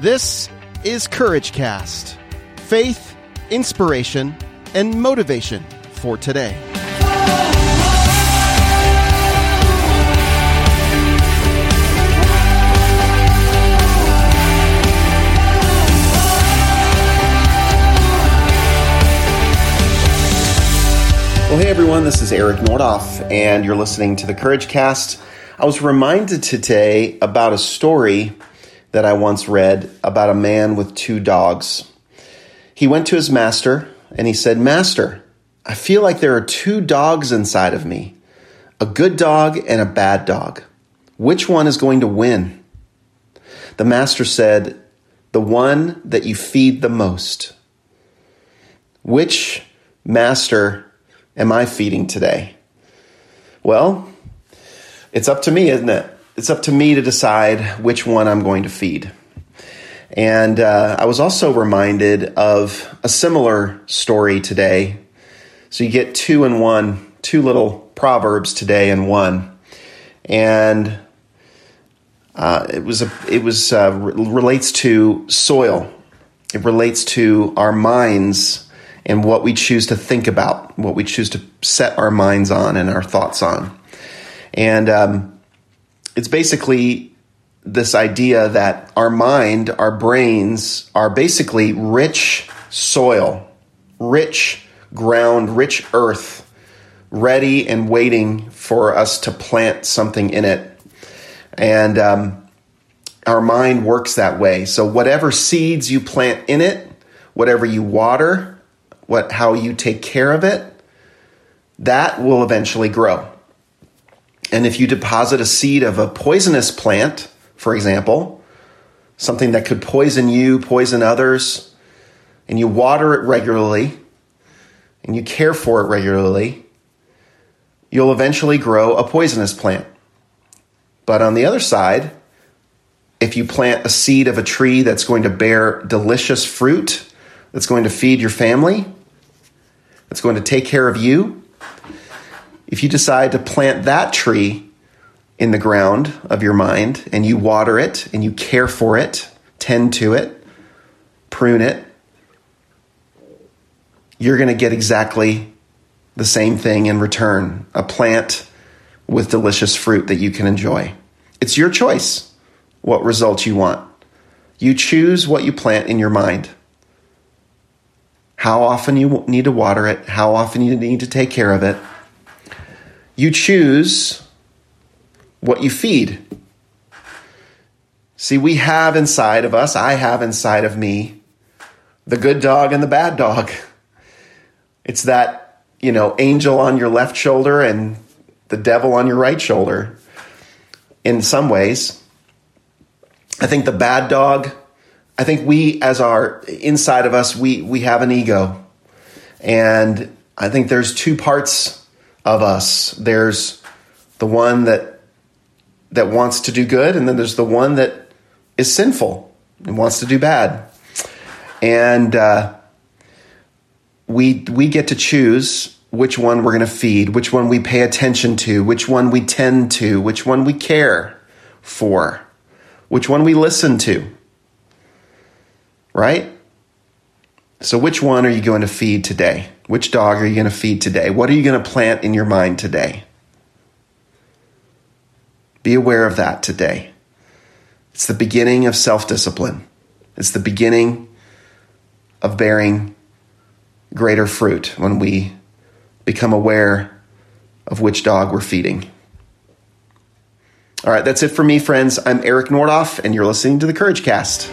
This is Courage Cast faith, inspiration, and motivation for today. Well, hey everyone, this is Eric Nordoff, and you're listening to the Courage Cast. I was reminded today about a story that I once read about a man with two dogs. He went to his master and he said, Master, I feel like there are two dogs inside of me a good dog and a bad dog. Which one is going to win? The master said, The one that you feed the most. Which master am I feeding today? Well, it's up to me, isn't it? It's up to me to decide which one I'm going to feed. And uh, I was also reminded of a similar story today. So you get two in one, two little proverbs today in one, and uh, it was a, it was uh, re- relates to soil. It relates to our minds and what we choose to think about, what we choose to set our minds on and our thoughts on. And um, it's basically this idea that our mind, our brains are basically rich soil, rich ground, rich earth, ready and waiting for us to plant something in it. And um, our mind works that way. So, whatever seeds you plant in it, whatever you water, what how you take care of it, that will eventually grow. And if you deposit a seed of a poisonous plant, for example, something that could poison you, poison others, and you water it regularly and you care for it regularly, you'll eventually grow a poisonous plant. But on the other side, if you plant a seed of a tree that's going to bear delicious fruit, that's going to feed your family, that's going to take care of you, if you decide to plant that tree in the ground of your mind and you water it and you care for it, tend to it, prune it, you're going to get exactly the same thing in return a plant with delicious fruit that you can enjoy. It's your choice what results you want. You choose what you plant in your mind how often you need to water it, how often you need to take care of it. You choose what you feed. See, we have inside of us, I have inside of me, the good dog and the bad dog. It's that, you know, angel on your left shoulder and the devil on your right shoulder in some ways. I think the bad dog I think we, as our inside of us, we we have an ego, and I think there's two parts of us. There's the one that that wants to do good, and then there's the one that is sinful and wants to do bad. And uh, we we get to choose which one we're going to feed, which one we pay attention to, which one we tend to, which one we care for, which one we listen to right? So, which one are you going to feed today? Which dog are you going to feed today? What are you going to plant in your mind today? Be aware of that today. It's the beginning of self discipline, it's the beginning of bearing greater fruit when we become aware of which dog we're feeding. All right, that's it for me, friends. I'm Eric Nordoff, and you're listening to the Courage Cast.